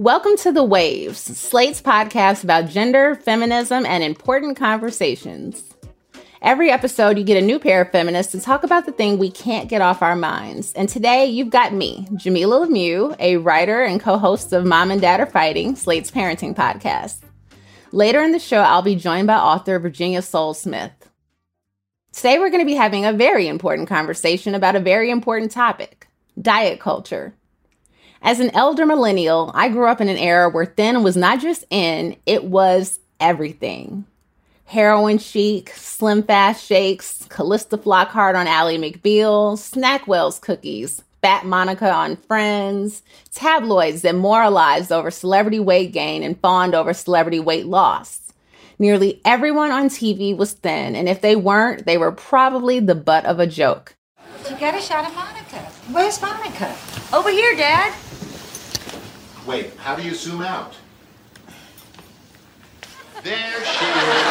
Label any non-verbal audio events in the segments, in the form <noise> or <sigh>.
Welcome to The Waves, Slate's podcast about gender, feminism, and important conversations. Every episode, you get a new pair of feminists to talk about the thing we can't get off our minds. And today, you've got me, Jamilah Lemieux, a writer and co host of Mom and Dad Are Fighting, Slate's parenting podcast. Later in the show, I'll be joined by author Virginia Sole Smith. Today, we're going to be having a very important conversation about a very important topic diet culture. As an elder millennial, I grew up in an era where thin was not just in, it was everything. Heroin Chic, Slim Fast Shakes, Calista Flockhart on Ally McBeal, Snackwell's cookies, Fat Monica on Friends, tabloids that moralized over celebrity weight gain and fawned over celebrity weight loss. Nearly everyone on TV was thin, and if they weren't, they were probably the butt of a joke. You got a shot of Monica. Where's Monica? Over here, Dad. Wait, how do you zoom out? There she is.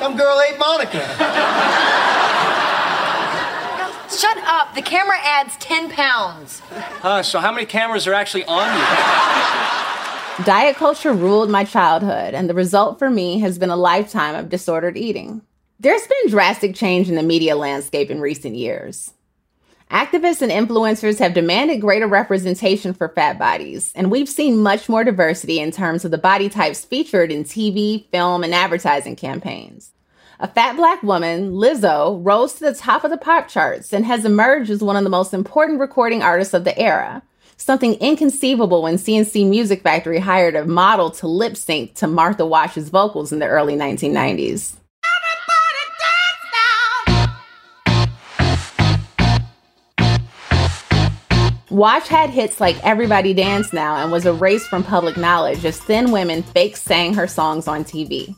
Some girl ate Monica. Shut up. The camera adds 10 pounds. Uh, so how many cameras are actually on you? Diet culture ruled my childhood, and the result for me has been a lifetime of disordered eating. There's been drastic change in the media landscape in recent years. Activists and influencers have demanded greater representation for fat bodies, and we've seen much more diversity in terms of the body types featured in TV, film, and advertising campaigns. A fat black woman, Lizzo, rose to the top of the pop charts and has emerged as one of the most important recording artists of the era. Something inconceivable when C+C Music Factory hired a model to lip sync to Martha Wash's vocals in the early 1990s. Wash had hits like Everybody Dance Now and was erased from public knowledge as thin women fake sang her songs on TV.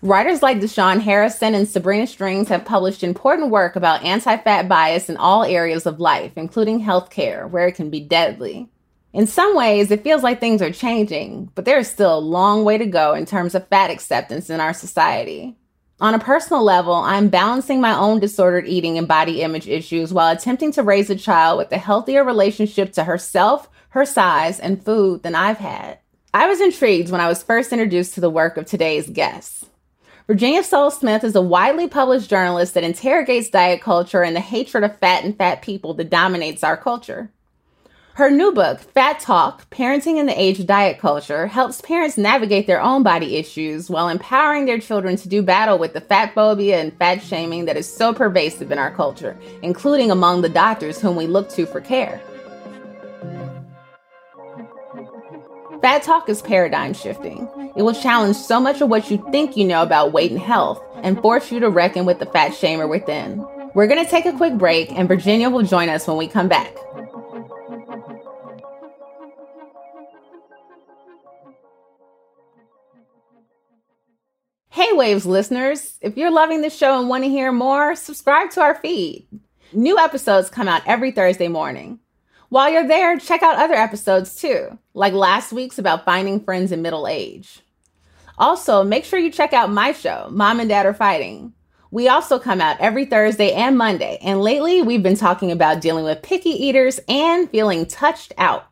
Writers like Da'Shaun Harrison and Sabrina Strings have published important work about anti fat bias in all areas of life, including healthcare, where it can be deadly. In some ways, it feels like things are changing, but there is still a long way to go in terms of fat acceptance in our society. On a personal level, I'm balancing my own disordered eating and body image issues while attempting to raise a child with a healthier relationship to herself, her size, and food than I've had. I was intrigued when I was first introduced to the work of today's guests. Virginia Sole Smith is a widely published journalist that interrogates diet culture and the hatred of fat and fat people that dominates our culture. Her new book, Fat Talk Parenting in the Age of Diet Culture, helps parents navigate their own body issues while empowering their children to do battle with the fat phobia and fat shaming that is so pervasive in our culture, including among the doctors whom we look to for care. Fat Talk is paradigm shifting. It will challenge so much of what you think you know about weight and health and force you to reckon with the fat shamer within. We're going to take a quick break, and Virginia will join us when we come back. Hey Waves listeners, if you're loving the show and want to hear more, subscribe to our feed. New episodes come out every Thursday morning. While you're there, check out other episodes too, like last week's about finding friends in middle age. Also, make sure you check out my show, Mom and Dad Are Fighting. We also come out every Thursday and Monday, and lately we've been talking about dealing with picky eaters and feeling touched out.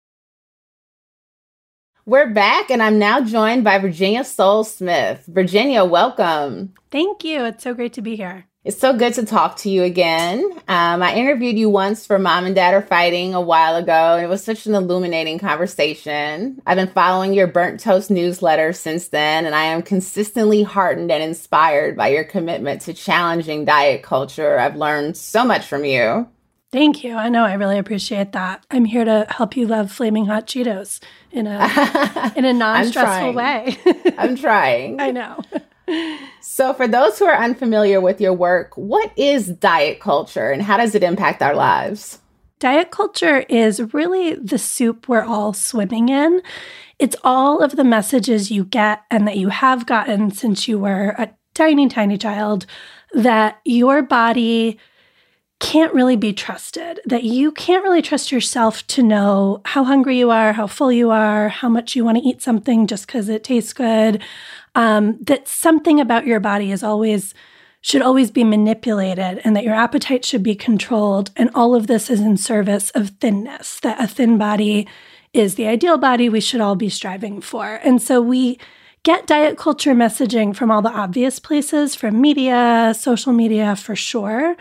We're back, and I'm now joined by Virginia Sole Smith. Virginia, welcome. Thank you. It's so great to be here. It's so good to talk to you again. Um, I interviewed you once for Mom and Dad Are Fighting a while ago, and it was such an illuminating conversation. I've been following your Burnt Toast newsletter since then, and I am consistently heartened and inspired by your commitment to challenging diet culture. I've learned so much from you. Thank you. I know I really appreciate that. I'm here to help you love flaming hot Cheetos in a <laughs> in a non-stressful way. I'm <laughs> trying. I know. So, for those who are unfamiliar with your work, what is diet culture and how does it impact our lives? Diet culture is really the soup we're all swimming in. It's all of the messages you get and that you have gotten since you were a tiny, tiny child that your body can't really be trusted, that you can't really trust yourself to know how hungry you are, how full you are, how much you want to eat something just because it tastes good. Um, that something about your body is always should always be manipulated and that your appetite should be controlled. And all of this is in service of thinness, that a thin body is the ideal body we should all be striving for. And so we get diet culture messaging from all the obvious places, from media, social media for sure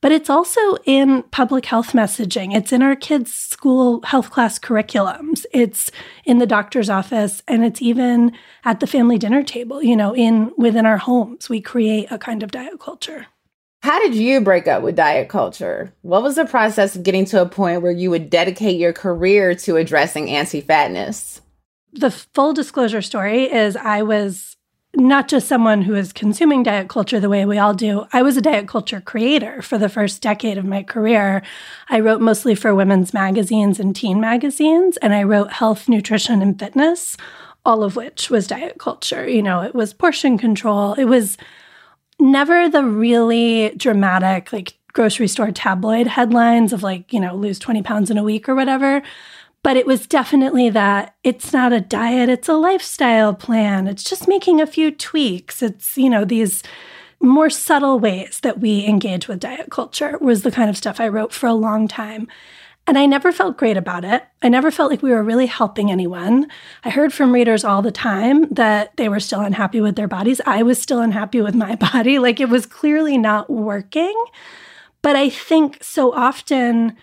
but it's also in public health messaging. It's in our kids' school health class curriculums. It's in the doctor's office and it's even at the family dinner table, you know, in within our homes. We create a kind of diet culture. How did you break up with diet culture? What was the process of getting to a point where you would dedicate your career to addressing anti fatness? The full disclosure story is I was not just someone who is consuming diet culture the way we all do. I was a diet culture creator for the first decade of my career. I wrote mostly for women's magazines and teen magazines, and I wrote health, nutrition, and fitness, all of which was diet culture. You know, it was portion control. It was never the really dramatic, like grocery store tabloid headlines of like, you know, lose 20 pounds in a week or whatever. But it was definitely that it's not a diet, it's a lifestyle plan. It's just making a few tweaks. It's, you know, these more subtle ways that we engage with diet culture was the kind of stuff I wrote for a long time. And I never felt great about it. I never felt like we were really helping anyone. I heard from readers all the time that they were still unhappy with their bodies. I was still unhappy with my <laughs> body. Like it was clearly not working. But I think so often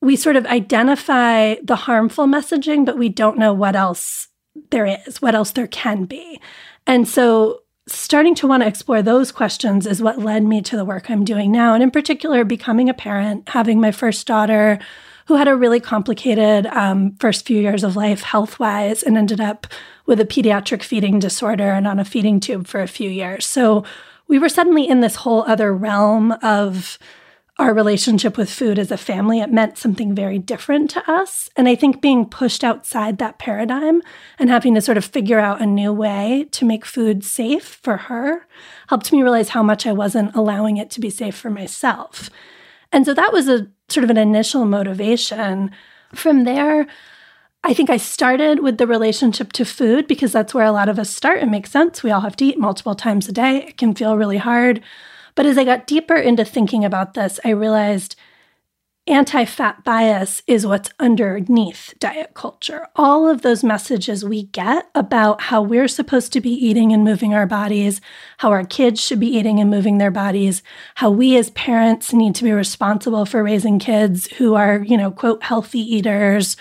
we sort of identify the harmful messaging, but we don't know what else there is, what else there can be. And so starting to want to explore those questions is what led me to the work I'm doing now. And in particular, becoming a parent, having my first daughter who had a really complicated um, first few years of life health wise and ended up with a pediatric feeding disorder and on a feeding tube for a few years. So we were suddenly in this whole other realm of our relationship with food as a family, it meant something very different to us. And I think being pushed outside that paradigm and having to sort of figure out a new way to make food safe for her helped me realize how much I wasn't allowing it to be safe for myself. And so that was a sort of an initial motivation. From there, I think I started with the relationship to food because that's where a lot of us start. It makes sense. We all have to eat multiple times a day. It can feel really hard. But as I got deeper into thinking about this, I realized anti fat bias is what's underneath diet culture. All of those messages we get about how we're supposed to be eating and moving our bodies, how our kids should be eating and moving their bodies, how we as parents need to be responsible for raising kids who are, you know, quote, healthy eaters.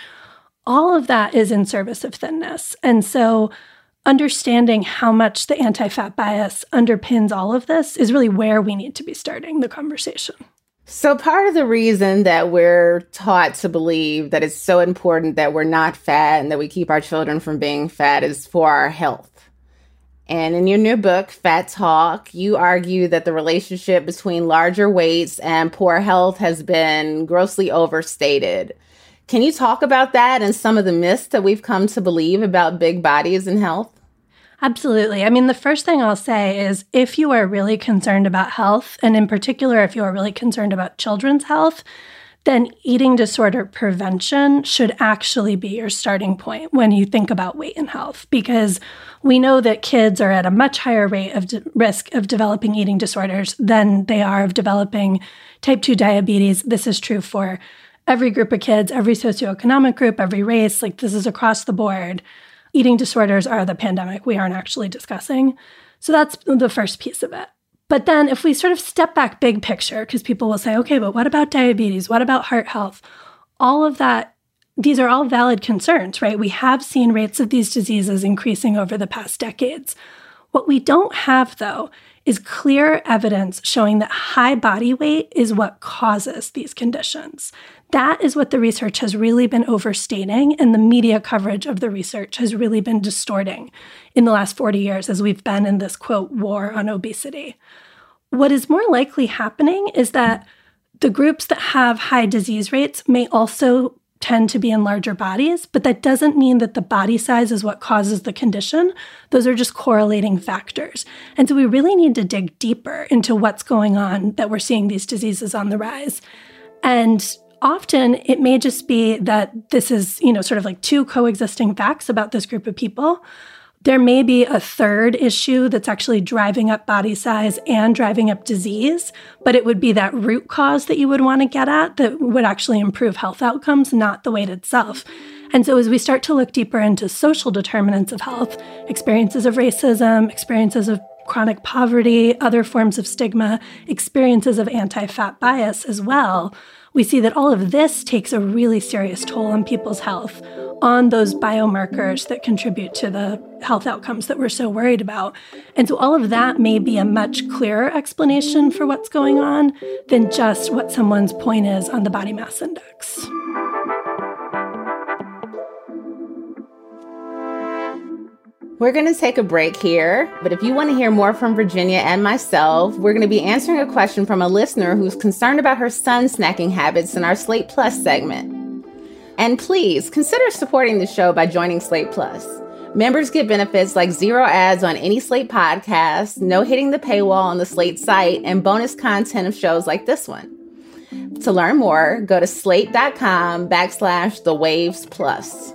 All of that is in service of thinness. And so understanding how much the anti fat bias underpins all of this is really where we need to be starting the conversation. So, part of the reason that we're taught to believe that it's so important that we're not fat and that we keep our children from being fat is for our health. And in your new book, Fat Talk, you argue that the relationship between larger weights and poor health has been grossly overstated. Can you talk about that and some of the myths that we've come to believe about big bodies and health? Absolutely. I mean, the first thing I'll say is if you are really concerned about health, and in particular, if you are really concerned about children's health, then eating disorder prevention should actually be your starting point when you think about weight and health, because we know that kids are at a much higher rate of de- risk of developing eating disorders than they are of developing type 2 diabetes. This is true for every group of kids, every socioeconomic group, every race. Like, this is across the board eating disorders are the pandemic we aren't actually discussing. So that's the first piece of it. But then if we sort of step back big picture, because people will say, okay, but what about diabetes? What about heart health? All of that, these are all valid concerns, right? We have seen rates of these diseases increasing over the past decades. What we don't have, though, is clear evidence showing that high body weight is what causes these conditions. That is what the research has really been overstating, and the media coverage of the research has really been distorting in the last 40 years as we've been in this quote war on obesity. What is more likely happening is that the groups that have high disease rates may also tend to be in larger bodies, but that doesn't mean that the body size is what causes the condition. Those are just correlating factors. And so we really need to dig deeper into what's going on that we're seeing these diseases on the rise. And often it may just be that this is, you know, sort of like two coexisting facts about this group of people. There may be a third issue that's actually driving up body size and driving up disease, but it would be that root cause that you would want to get at that would actually improve health outcomes, not the weight itself. And so, as we start to look deeper into social determinants of health, experiences of racism, experiences of chronic poverty, other forms of stigma, experiences of anti fat bias as well, we see that all of this takes a really serious toll on people's health on those biomarkers that contribute to the health outcomes that we're so worried about. And so all of that may be a much clearer explanation for what's going on than just what someone's point is on the body mass index. We're going to take a break here, but if you want to hear more from Virginia and myself, we're going to be answering a question from a listener who's concerned about her son's snacking habits in our Slate Plus segment. And please consider supporting the show by joining Slate Plus. Members get benefits like zero ads on any Slate podcast, no hitting the paywall on the Slate site, and bonus content of shows like this one. To learn more, go to slate.com backslash the waves plus.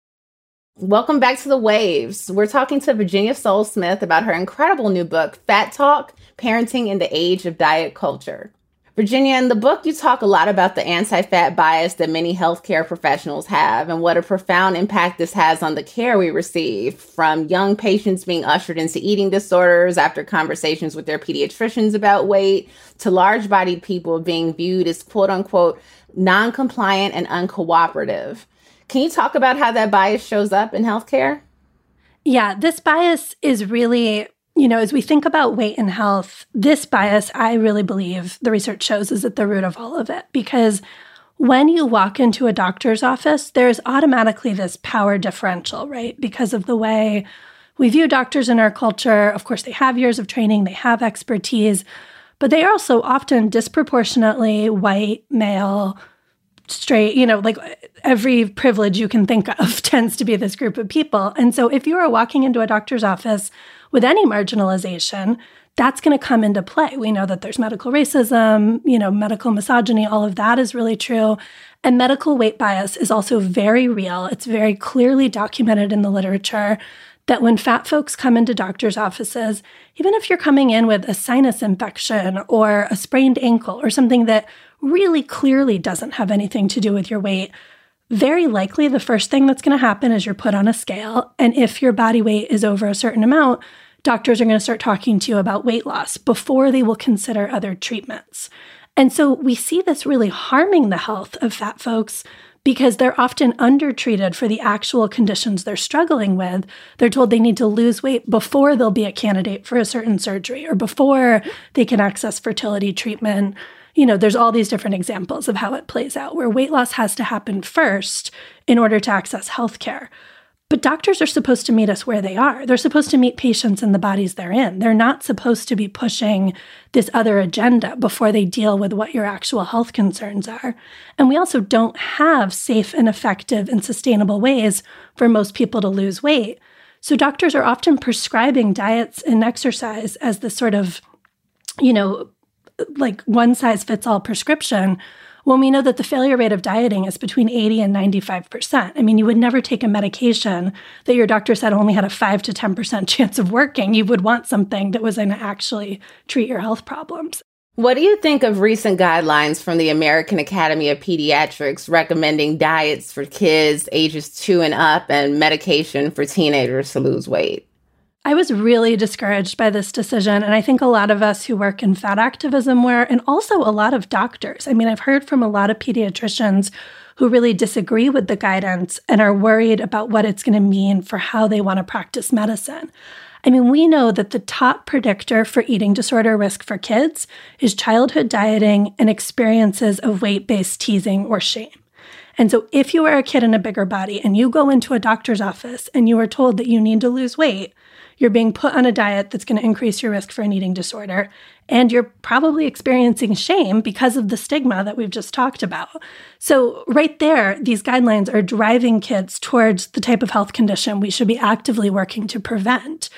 Welcome back to the Waves. We're talking to Virginia Sole Smith about her incredible new book, Fat Talk Parenting in the Age of Diet Culture. Virginia, in the book, you talk a lot about the anti fat bias that many healthcare professionals have and what a profound impact this has on the care we receive, from young patients being ushered into eating disorders after conversations with their pediatricians about weight, to large bodied people being viewed as quote unquote non compliant and uncooperative. Can you talk about how that bias shows up in healthcare? Yeah, this bias is really, you know, as we think about weight and health, this bias, I really believe the research shows is at the root of all of it because when you walk into a doctor's office, there's automatically this power differential, right? Because of the way we view doctors in our culture. Of course, they have years of training, they have expertise, but they are also often disproportionately white, male, straight, you know, like every privilege you can think of <laughs> tends to be this group of people. And so if you are walking into a doctor's office with any marginalization, that's going to come into play. We know that there's medical racism, you know, medical misogyny, all of that is really true. And medical weight bias is also very real. It's very clearly documented in the literature that when fat folks come into doctors' offices, even if you're coming in with a sinus infection or a sprained ankle or something that really clearly doesn't have anything to do with your weight, very likely the first thing that's going to happen is you're put on a scale. And if your body weight is over a certain amount, doctors are going to start talking to you about weight loss before they will consider other treatments. And so we see this really harming the health of fat folks because they're often undertreated for the actual conditions they're struggling with. They're told they need to lose weight before they'll be a candidate for a certain surgery or before they can access fertility treatment you know, there's all these different examples of how it plays out where weight loss has to happen first in order to access healthcare. But doctors are supposed to meet us where they are. They're supposed to meet patients in the bodies they're in. They're not supposed to be pushing this other agenda before they deal with what your actual health concerns are. And we also don't have safe and effective and sustainable ways for most people to lose weight. So doctors are often prescribing diets and exercise as the sort of, you know, like one size fits all prescription when we know that the failure rate of dieting is between 80 and 95%. I mean, you would never take a medication that your doctor said only had a 5 to 10% <laughs> chance of working. You would want something that was going to actually treat your health problems. What do you think of recent guidelines from the American Academy of Pediatrics recommending diets for kids ages two and up and medication for teenagers to lose weight? I was really discouraged by this decision. And I think a lot of us who work in fat activism were, and also a lot of doctors. I mean, I've heard from a lot of pediatricians who really disagree with the guidance and are worried about what it's going to mean for how they want to practice medicine. I mean, we know that the top predictor for eating disorder risk for kids is childhood dieting and experiences of weight based teasing or shame. And so, if you are a kid in a bigger body and you go into a doctor's office and you are told that you need to lose weight, you're being put on a diet that's going to increase your risk for an eating disorder. And you're probably experiencing shame because of the stigma that we've just talked about. So, right there, these guidelines are driving kids towards the type of health condition we should be actively working to prevent.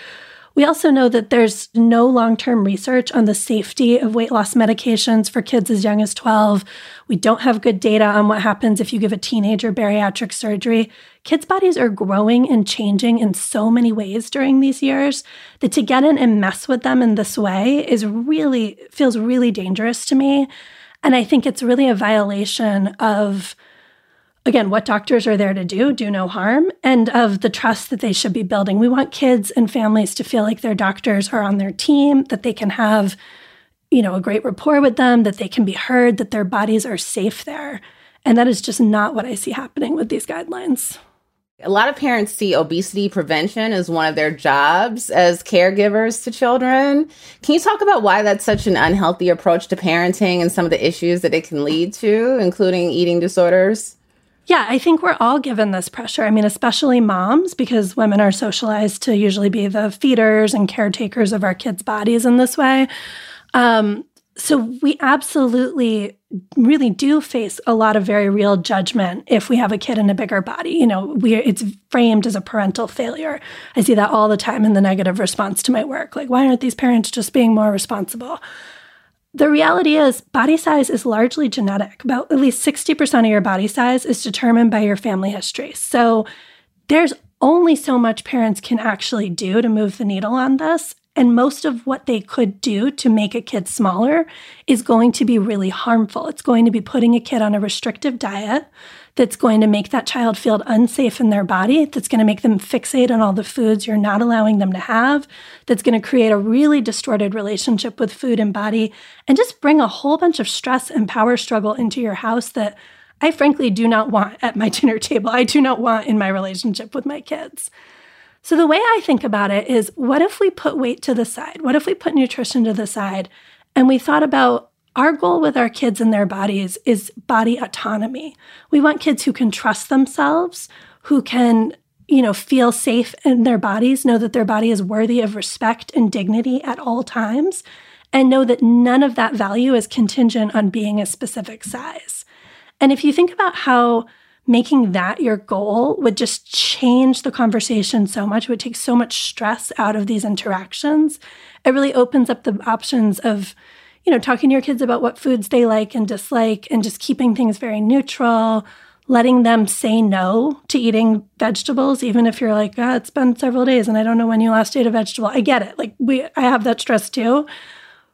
We also know that there's no long term research on the safety of weight loss medications for kids as young as 12. We don't have good data on what happens if you give a teenager bariatric surgery. Kids' bodies are growing and changing in so many ways during these years that to get in and mess with them in this way is really, feels really dangerous to me. And I think it's really a violation of again, what doctors are there to do, do no harm, and of the trust that they should be building. We want kids and families to feel like their doctors are on their team, that they can have, you know, a great rapport with them, that they can be heard, that their bodies are safe there. And that is just not what I see happening with these guidelines. A lot of parents see obesity prevention as one of their jobs as caregivers to children. Can you talk about why that's such an unhealthy approach to parenting and some of the issues that it can lead to, including eating disorders? Yeah, I think we're all given this pressure. I mean, especially moms, because women are socialized to usually be the feeders and caretakers of our kids' bodies in this way. Um, so we absolutely really do face a lot of very real judgment if we have a kid in a bigger body. You know, we it's framed as a parental failure. I see that all the time in the negative response to my work. Like, why aren't these parents just being more responsible? The reality is, body size is largely genetic. About at least 60% of your body size is determined by your family history. So there's only so much parents can actually do to move the needle on this. And most of what they could do to make a kid smaller is going to be really harmful. It's going to be putting a kid on a restrictive diet that's going to make that child feel unsafe in their body, that's going to make them fixate on all the foods you're not allowing them to have, that's going to create a really distorted relationship with food and body, and just bring a whole bunch of stress and power struggle into your house that I frankly do not want at my <laughs> dinner table. I do not want in my relationship with my kids. So, the way I think about it is what if we put weight to the side? What if we put nutrition to the side and we thought about our goal with our kids and their bodies is body autonomy. We want kids who can trust themselves, who can, you know, feel safe in their bodies, know that their body is worthy of respect and dignity at all times, and know that none of that value is contingent on being a specific size. And if you think about how making that your goal would just change the conversation so much, it would take so much stress out of these interactions, it really opens up the options of you know, talking to your kids about what foods they like and dislike and just keeping things very neutral, letting them say no to eating vegetables, even if you're like, oh, it's been several days and I don't know when you last ate a vegetable. I get it. Like we I have that stress too.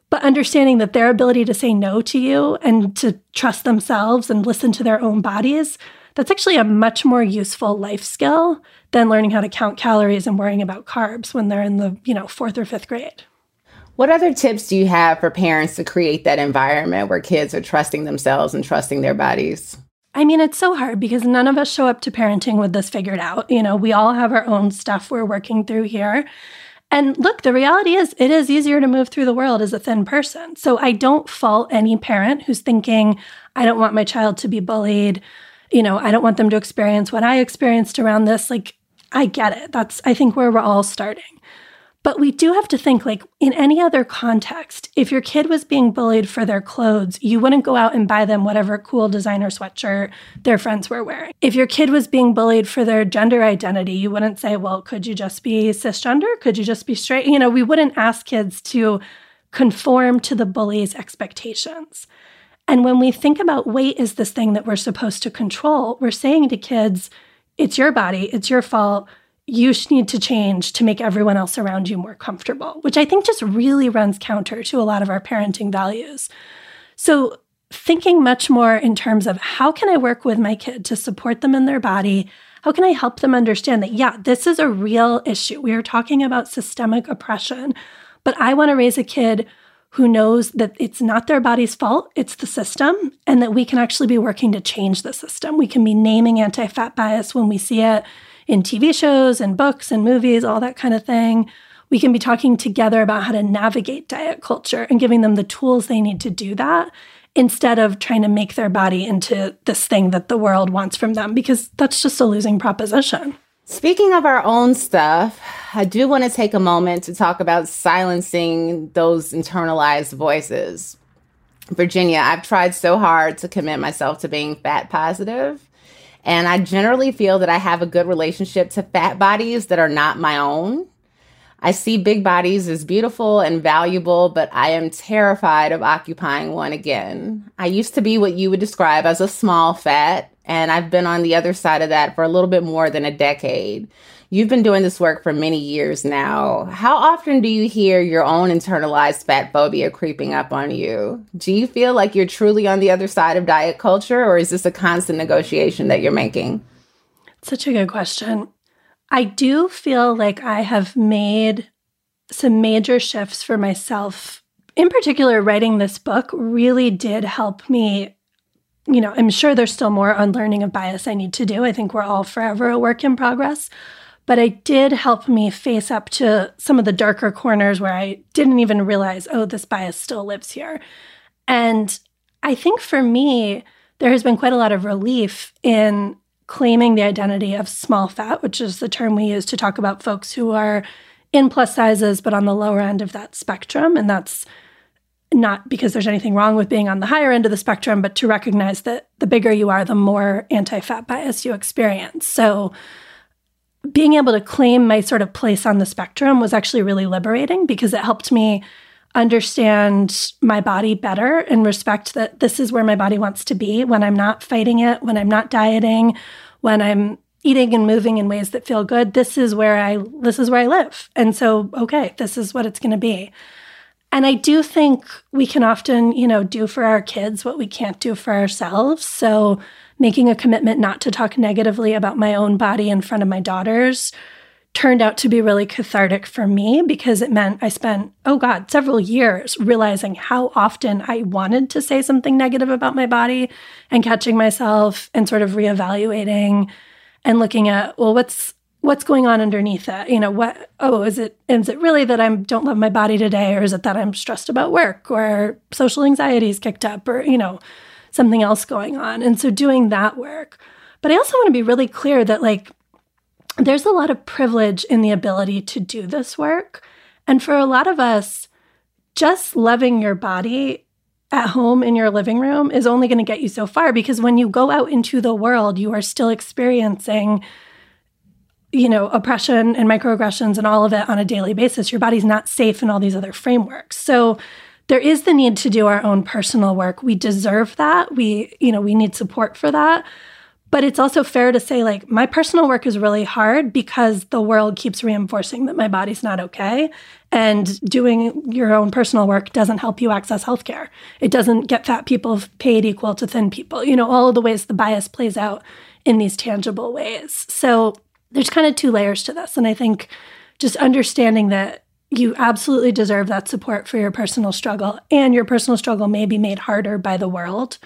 But understanding that their ability to say no to you and to trust themselves and listen to their own bodies, that's actually a much more useful life skill than learning how to count calories and worrying about carbs when they're in the, you know, fourth or fifth grade. What other tips do you have for parents to create that environment where kids are trusting themselves and trusting their bodies? I mean, it's so hard because none of us show up to parenting with this figured out. You know, we all have our own stuff we're working through here. And look, the reality is, it is easier to move through the world as a thin person. So I don't fault any parent who's thinking, I don't want my child to be bullied. You know, I don't want them to experience what I experienced around this. Like, I get it. That's, I think, where we're all starting. But we do have to think like in any other context, if your kid was being bullied for their clothes, you wouldn't go out and buy them whatever cool designer sweatshirt their friends were wearing. If your kid was being bullied for their gender identity, you wouldn't say, well, could you just be cisgender? Could you just be straight? You know, we wouldn't ask kids to conform to the bully's expectations. And when we think about weight as this thing that we're supposed to control, we're saying to kids, it's your body, it's your fault. You need to change to make everyone else around you more comfortable, which I think just really runs counter to a lot of our parenting values. So, thinking much more in terms of how can I work with my kid to support them in their body? How can I help them understand that, yeah, this is a real issue? We are talking about systemic oppression, but I want to raise a kid who knows that it's not their body's fault, it's the system, and that we can actually be working to change the system. We can be naming anti fat bias when we see it in TV shows and books and movies, all that kind of thing. We can be talking together about how to navigate diet culture and giving them the tools they need to do that instead of trying to make their body into this thing that the world wants from them, because that's just a losing proposition. Speaking of our own stuff, I do want to take a moment to talk about silencing those internalized voices. Virginia, I've tried so hard to commit myself to being fat positive, and I generally feel that I have a good relationship to fat bodies that are not my own. I see big bodies as beautiful and valuable, but I am terrified of occupying one again. I used to be what you would describe as a small fat, and I've been on the other side of that for a little bit more than a decade. You've been doing this work for many years now. How often do you hear your own internalized fat phobia creeping up on you? Do you feel like you're truly on the other side of diet culture, or is this a constant negotiation that you're making? Such a good question. I do feel like I have made some major shifts for myself. In particular, writing this book really did help me you know, I'm sure there's still more unlearning of bias I need to do. I think we're all forever a work in progress. But it did help me face up to some of the darker corners where I didn't even realize, oh, this bias still lives here. And I think for me, there has been quite a lot of relief in claiming the identity of small fat, which is the term we use to talk about folks who are in plus sizes, but on the lower end of that spectrum. And that's not because there's anything wrong with being on the higher end of the spectrum, but to recognize that the bigger you are, the more anti fat bias you experience. So, being able to claim my sort of place on the spectrum was actually really liberating because it helped me understand my body better and respect that this is where my body wants to be when I'm not fighting it, when I'm not dieting, when I'm eating and moving in ways that feel good. This is where I this is where I live. And so okay, this is what it's going to be. And I do think we can often, you know, do for our kids what we can't do for ourselves. So making a commitment not to talk negatively about my own body in front of my daughters turned out to be really cathartic for me because it meant I spent, oh God, several years realizing how often I wanted to say something negative about my body and catching myself and sort of reevaluating and looking at, well, what's what's going on underneath that? You know what oh is it is it really that i don't love my body today or is it that i'm stressed about work or social anxiety is kicked up or you know something else going on? And so doing that work. But i also want to be really clear that like there's a lot of privilege in the ability to do this work. And for a lot of us just loving your body at home in your living room is only going to get you so far because when you go out into the world you are still experiencing you know, oppression and microaggressions and all of it on a daily basis. Your body's not safe in all these other frameworks. So there is the need to do our own personal work. We deserve that. We, you know, we need support for that. But it's also fair to say, like, my personal work is really hard because the world keeps reinforcing that my body's not okay. And doing your own personal work doesn't help you access healthcare. It doesn't get fat people paid equal to thin people. You know, all of the ways the bias plays out in these tangible ways. So there's kind of two layers to this. And I think just understanding that you absolutely deserve that support for your personal struggle and your personal struggle may be made harder by the world,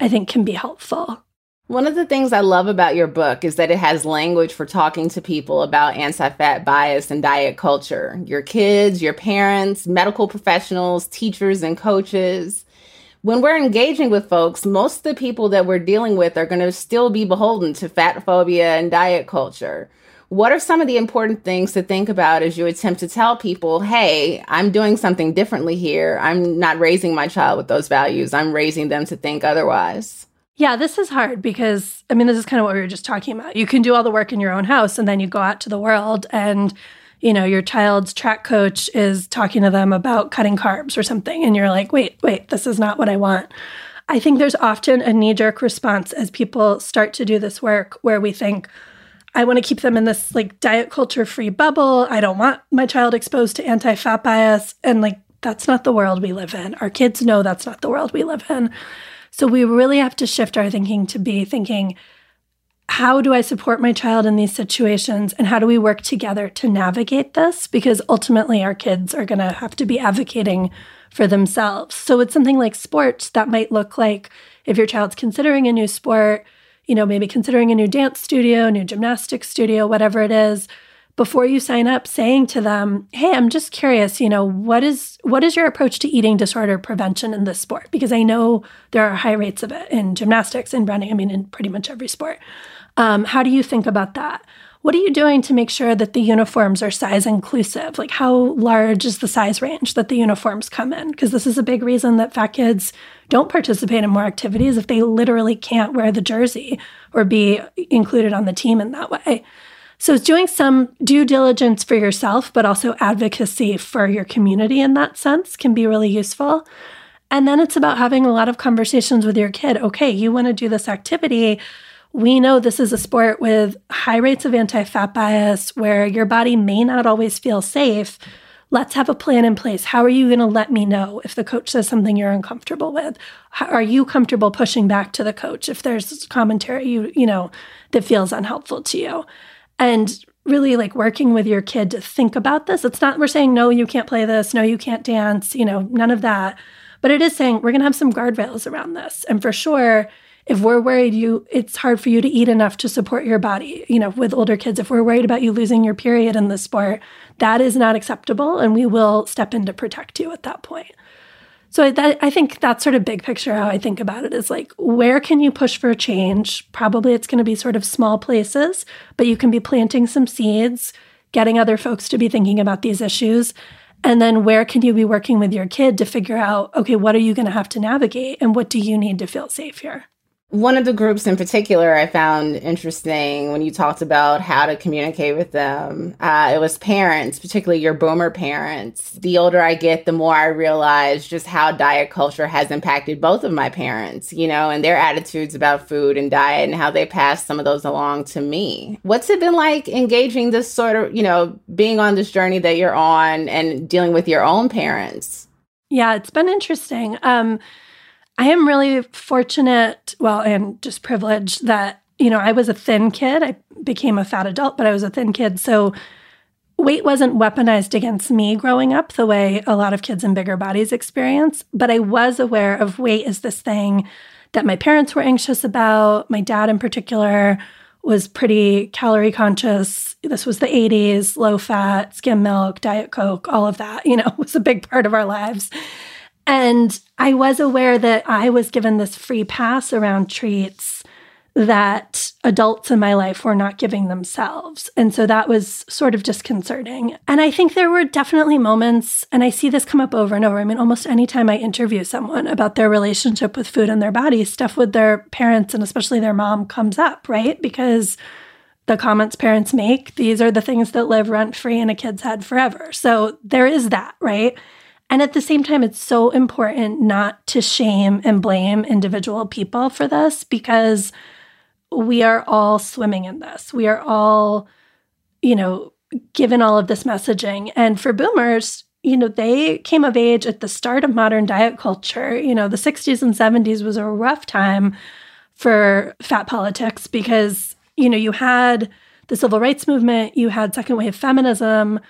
I think can be helpful. One of the things I love about your book is that it has language for talking to people about anti fat bias and diet culture. Your kids, your parents, medical professionals, teachers, and coaches when we're engaging with folks, most of the people that we're dealing with are going to still be beholden to fat phobia and diet culture. What are some of the important things to think about as you attempt to tell people, hey, I'm doing something differently here? I'm not raising my child with those values. I'm raising them to think otherwise. Yeah, this is hard because, I mean, this is kind of what we were just talking about. You can do all the work in your own house and then you go out to the world and you know, your child's track coach is talking to them about cutting carbs or something, and you're like, wait, wait, this is not what I want. I think there's often a knee jerk response as people start to do this work where we think, I want to keep them in this like diet culture free bubble. I don't want my child exposed to anti fat bias. And like, that's not the world we live in. Our kids know that's not the world we live in. So we really have to shift our thinking to be thinking, how do I support my child in these situations? And how do we work together to navigate this? Because ultimately, our kids are going to have to be advocating for themselves. So it's something like sports that might look like if your child's considering a new sport, you know, maybe considering a new dance studio, new gymnastics studio, whatever it is, before you sign up saying to them, "Hey, I'm just curious, you know, what is what is your approach to eating disorder prevention in this sport? Because I know there are high rates of it in gymnastics and running, I mean in pretty much every sport. Um, how do you think about that? What are you doing to make sure that the uniforms are size inclusive? Like, how large is the size range that the uniforms come in? Because this is a big reason that fat kids don't participate in more activities if they literally can't wear the jersey or be included on the team in that way. So it's doing some due diligence for yourself, but also advocacy for your community in that sense can be really useful. And then it's about having a lot of conversations with your kid. Okay, you want to do this activity we know this is a sport with high rates of anti fat bias where your body may not always feel safe. Let's have a plan in place. How are you going to let me know if the coach says something you're uncomfortable with? How, are you comfortable pushing back to the coach if there's commentary you you know that feels unhelpful to you? And really like working with your kid to think about this. It's not we're saying no, you can't play this, no, you can't dance, you know, none of that. But it is saying we're going to have some guardrails around this. And for sure, if we're worried you it's hard for you to eat enough to support your body you know with older kids. If we're worried about you losing your period in the sport that is not acceptable and we will step in to protect you at that point. So that, i think that's sort of big picture how i think about it is like where can you push for change? Probably it's going to be sort of small places but you can be planting some seeds getting other folks to be thinking about these issues and then where can you be working with your kid to figure out okay what are you going to have to navigate and what do you need to feel safe here one of the groups in particular I found interesting when you talked about how to communicate with them. Uh, it was parents, particularly your boomer parents. The older I get, the more I realize just how diet culture has impacted both of my parents, you know, and their attitudes about food and diet and how they pass some of those along to me. What's it been like engaging this sort of, you know, being on this journey that you're on and dealing with your own parents? Yeah, it's been interesting. Um, I am really fortunate, well, and just privileged that, you know, I was a thin kid. I became a fat adult, but I was a thin kid. So weight wasn't weaponized against me growing up the way a lot of kids in bigger bodies experience. But I was aware of weight as this thing that my parents were anxious about. My dad, in particular, was pretty calorie conscious. This was the 80s, low fat, skim milk, Diet Coke, all of that, you know, <laughs> was a big part of our lives. And I was aware that I was given this free pass around treats that adults in my life were not giving themselves. And so that was sort of disconcerting. And I think there were definitely moments, and I see this come up over and over. I mean, almost anytime I interview someone about their relationship with food and their body, stuff with their parents and especially their mom comes up, right? Because the comments parents make, these are the things that live rent free in a kid's head forever. So there is that, right? And at the same time, it's so important not to shame and blame individual people for this because we are all swimming in this. We are all, you know, given all of this messaging. And for boomers, you know, they came of age at the start of modern diet culture. You know, the 60s and 70s was a rough time for fat politics because, you know, you had the civil rights movement, you had second wave feminism,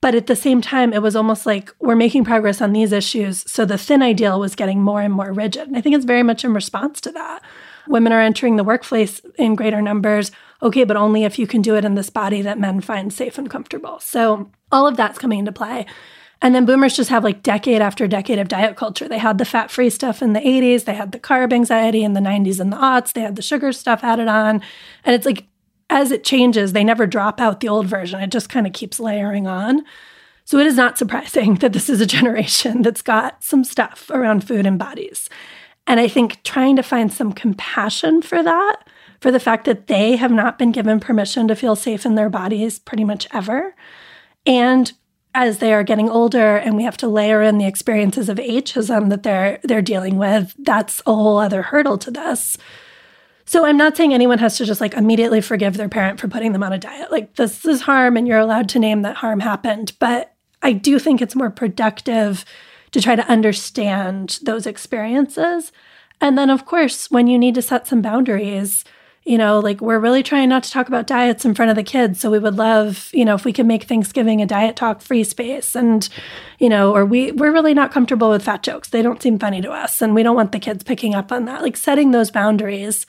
but at the same time, it was almost like we're making progress on these issues. So the thin ideal was getting more and more rigid. And I think it's very much in response to that. Women are entering the workplace in greater numbers. Okay, but only if you can do it in this body that men find safe and comfortable. So all of that's coming into play. And then boomers just have like decade after decade of diet culture. They had the fat free stuff in the 80s, they had the carb anxiety in the 90s and the aughts, they had the sugar stuff added on. And it's like as it changes, they never drop out the old version. It just kind of keeps layering on. So it is not surprising <laughs> that this is a generation that's got some stuff around food and bodies. And I think trying to find some compassion for that, for the fact that they have not been given permission to feel safe in their bodies pretty much ever, and as they are getting older and we have to layer in the experiences of ageism that they're they're dealing with, that's a whole other hurdle to this. So I'm not saying anyone has to just like immediately forgive their parent for putting them on a diet. Like this is harm and you're allowed to name that harm happened, but I do think it's more productive to try to understand those experiences. And then of course, when you need to set some boundaries, you know, like we're really trying not to talk about diets in front of the kids. So we would love, you know, if we could make Thanksgiving a diet talk free space and, you know, or we we're really not comfortable with fat jokes. They don't seem funny to us and we don't want the kids picking up on that. Like setting those boundaries.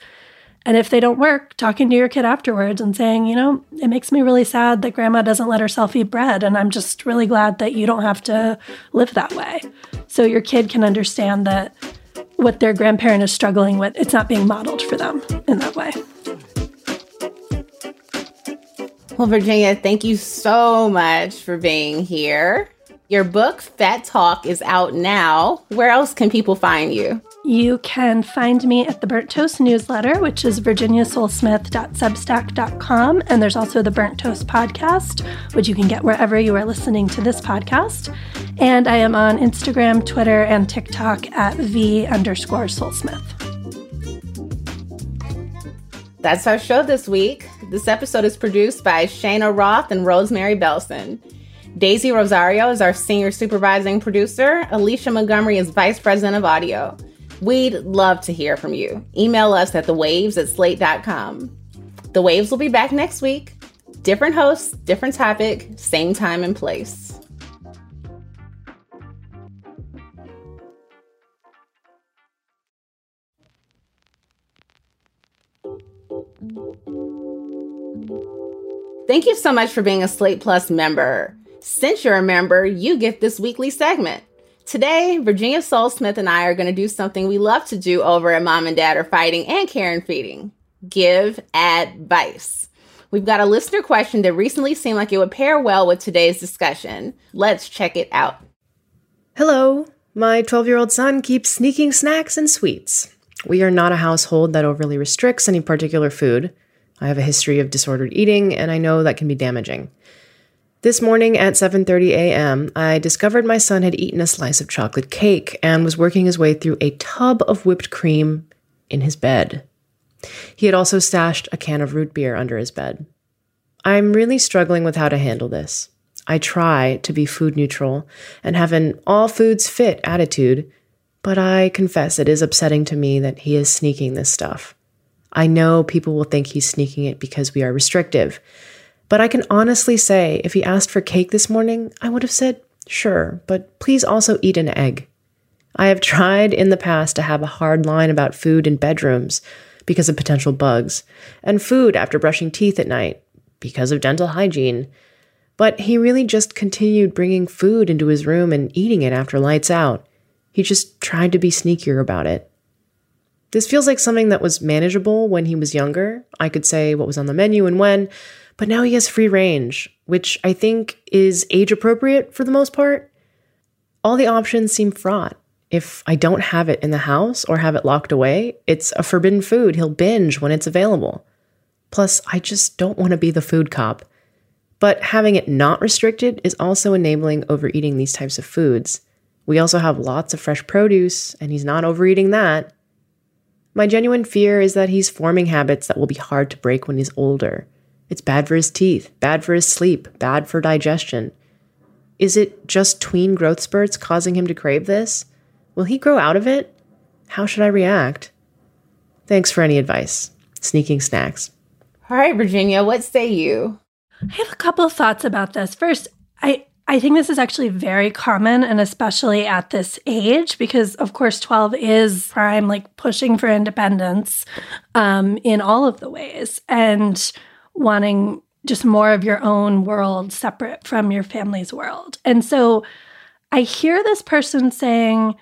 And if they don't work, talking to your kid afterwards and saying, you know, it makes me really sad that grandma doesn't let herself eat bread. And I'm just really glad that you don't have to live that way. So your kid can understand that what their grandparent is struggling with, it's not being modeled for them in that way. Well, Virginia, thank you so much for being here. Your book, Fat Talk, is out now. Where else can people find you? You can find me at the Burnt Toast newsletter, which is virginiasolesmith.substack.com. And there's also the Burnt Toast podcast, which you can get wherever you are listening to this podcast. And I am on Instagram, Twitter, and TikTok at V underscore Solesmith. That's our show this week. This episode is produced by Cheyna Roth and Rosemary Belson. Daisy Rosario is our senior supervising producer. Alicia Montgomery is vice president of audio. We'd love to hear from you. Email us at thewaves at slate.com. The Waves will be back next week. Different hosts, different topic, same time and place. Thank you so much for being a Slate Plus member. Since you're a member, you get this weekly segment. Today, Virginia Sole Smith and I are going to do something we love to do over at Mom and Dad Are Fighting and Care and Feeding give advice. We've got a listener question that recently seemed like it would pair well with today's discussion. Let's check it out. Hello. My 12 year old son keeps sneaking snacks and sweets. We are not a household that overly restricts any particular food. I have a history of disordered eating, and I know that can be damaging. This morning at 7:30 a.m., I discovered my son had eaten a slice of chocolate cake and was working his way through a tub of whipped cream in his bed. He had also stashed a can of root beer under his bed. I'm really struggling with how to handle this. I try to be food neutral and have an all foods fit attitude, but I confess it is upsetting to me that he is sneaking this stuff. I know people will think he's sneaking it because we are restrictive, but I can honestly say if he asked for cake this morning, I would have said, sure, but please also eat an egg. I have tried in the past to have a hard line about food in bedrooms because of potential bugs, and food after brushing teeth at night because of dental hygiene. But he really just continued bringing food into his room and eating it after lights out. He just tried to be sneakier about it. This feels like something that was manageable when he was younger. I could say what was on the menu and when, but now he has free range, which I think is age appropriate for the most part. All the options seem fraught. If I don't have it in the house or have it locked away, it's a forbidden food. He'll binge when it's available. Plus, I just don't want to be the food cop. But having it not restricted is also enabling overeating these types of foods. We also have lots of fresh produce, and he's not overeating that. My genuine fear is that he's forming habits that will be hard to break when he's older. It's bad for his teeth, bad for his sleep, bad for digestion. Is it just tween growth spurts causing him to crave this? Will he grow out of it? How should I react? Thanks for any advice. Sneaking snacks. All right, Virginia, what say you? I have a couple of thoughts about this. First, I I think this is actually very common and especially at this age because of course 12 is prime like pushing for independence um, in all of the ways and wanting just more of your own world separate from your family's world. And so I hear this person saying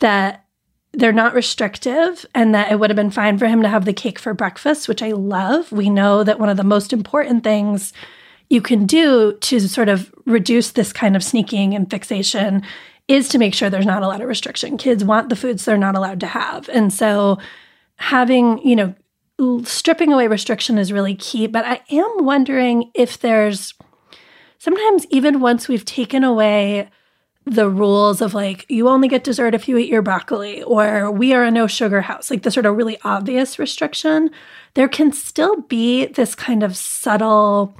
that they're not restrictive and that it would have been fine for him to have the cake for breakfast, which I love. We know that one of the most important things you can do to sort of reduce this kind of sneaking and fixation is to make sure there's not a lot of restriction. Kids want the foods they're not allowed to have. And so having, you know, stripping away restriction is really key. But I am wondering if there's sometimes even once we've taken away the rules of like you only get dessert if you eat your broccoli or we are a no sugar house like the sort of really obvious restriction there can still be this kind of subtle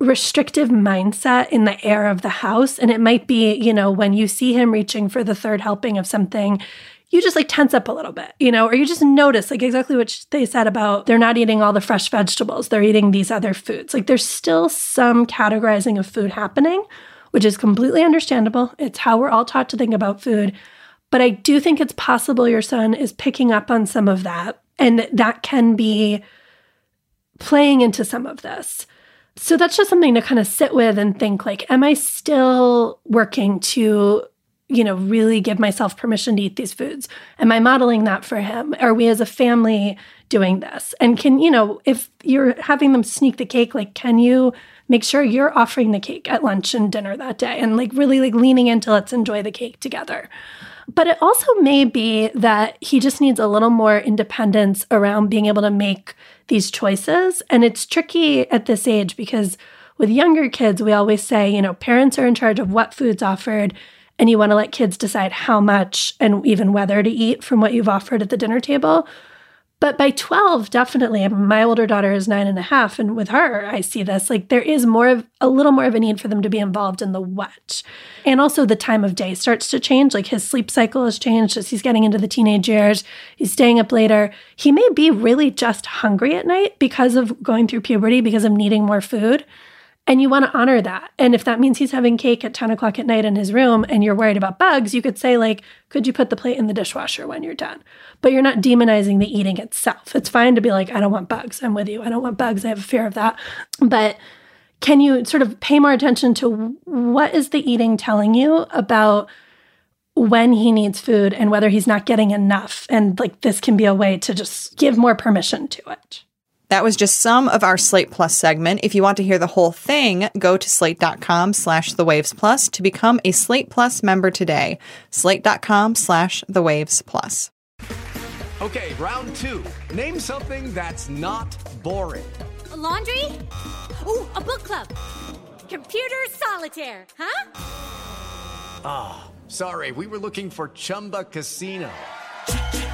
restrictive mindset in the air of the house and it might be you know when you see him reaching for the third helping of something you just like tense up a little bit, you know, or you just notice like exactly what they said about they're not eating all the fresh vegetables, they're eating these other foods. Like there's still some categorizing of food happening, which is completely understandable. It's how we're all taught to think about food. But I do think it's possible your son is picking up on some of that, and that can be playing into some of this. So that's just something to kind of sit with and think like, am I still working to you know, really give myself permission to eat these foods? Am I modeling that for him? Are we as a family doing this? And can, you know, if you're having them sneak the cake, like, can you make sure you're offering the cake at lunch and dinner that day and like really like leaning into let's enjoy the cake together? But it also may be that he just needs a little more independence around being able to make these choices. And it's tricky at this age because with younger kids, we always say, you know, parents are in charge of what food's offered and you want to let kids decide how much and even whether to eat from what you've offered at the dinner table. But by 12, definitely, my older daughter is nine and a half. And with her, I see this like there is more of a little more of a need for them to be involved in the what. And also the time of day starts to change. Like his sleep cycle has changed as he's getting into the teenage years. He's staying up later. He may be really just hungry at night because of going through puberty, because of needing more food. And you want to honor that. And if that means he's having cake at 10 o'clock at night in his room and you're worried about bugs, you could say, like, could you put the plate in the dishwasher when you're done? But you're not demonizing the eating itself. It's fine to be like, I don't want bugs. I'm with you. I don't want bugs. I have a fear of that. But can you sort of pay more attention to what is the eating telling you about when he needs food and whether he's not getting enough? And like, this can be a way to just give more permission to it. That was just some of our Slate Plus segment. If you want to hear the whole thing, go to slate.com slash the waves plus to become a Slate Plus member today. Slate.com slash the waves plus. Okay, round two. Name something that's not boring. A laundry? Ooh, a book club. Computer solitaire, huh? Ah, oh, sorry, we were looking for Chumba Casino. <laughs>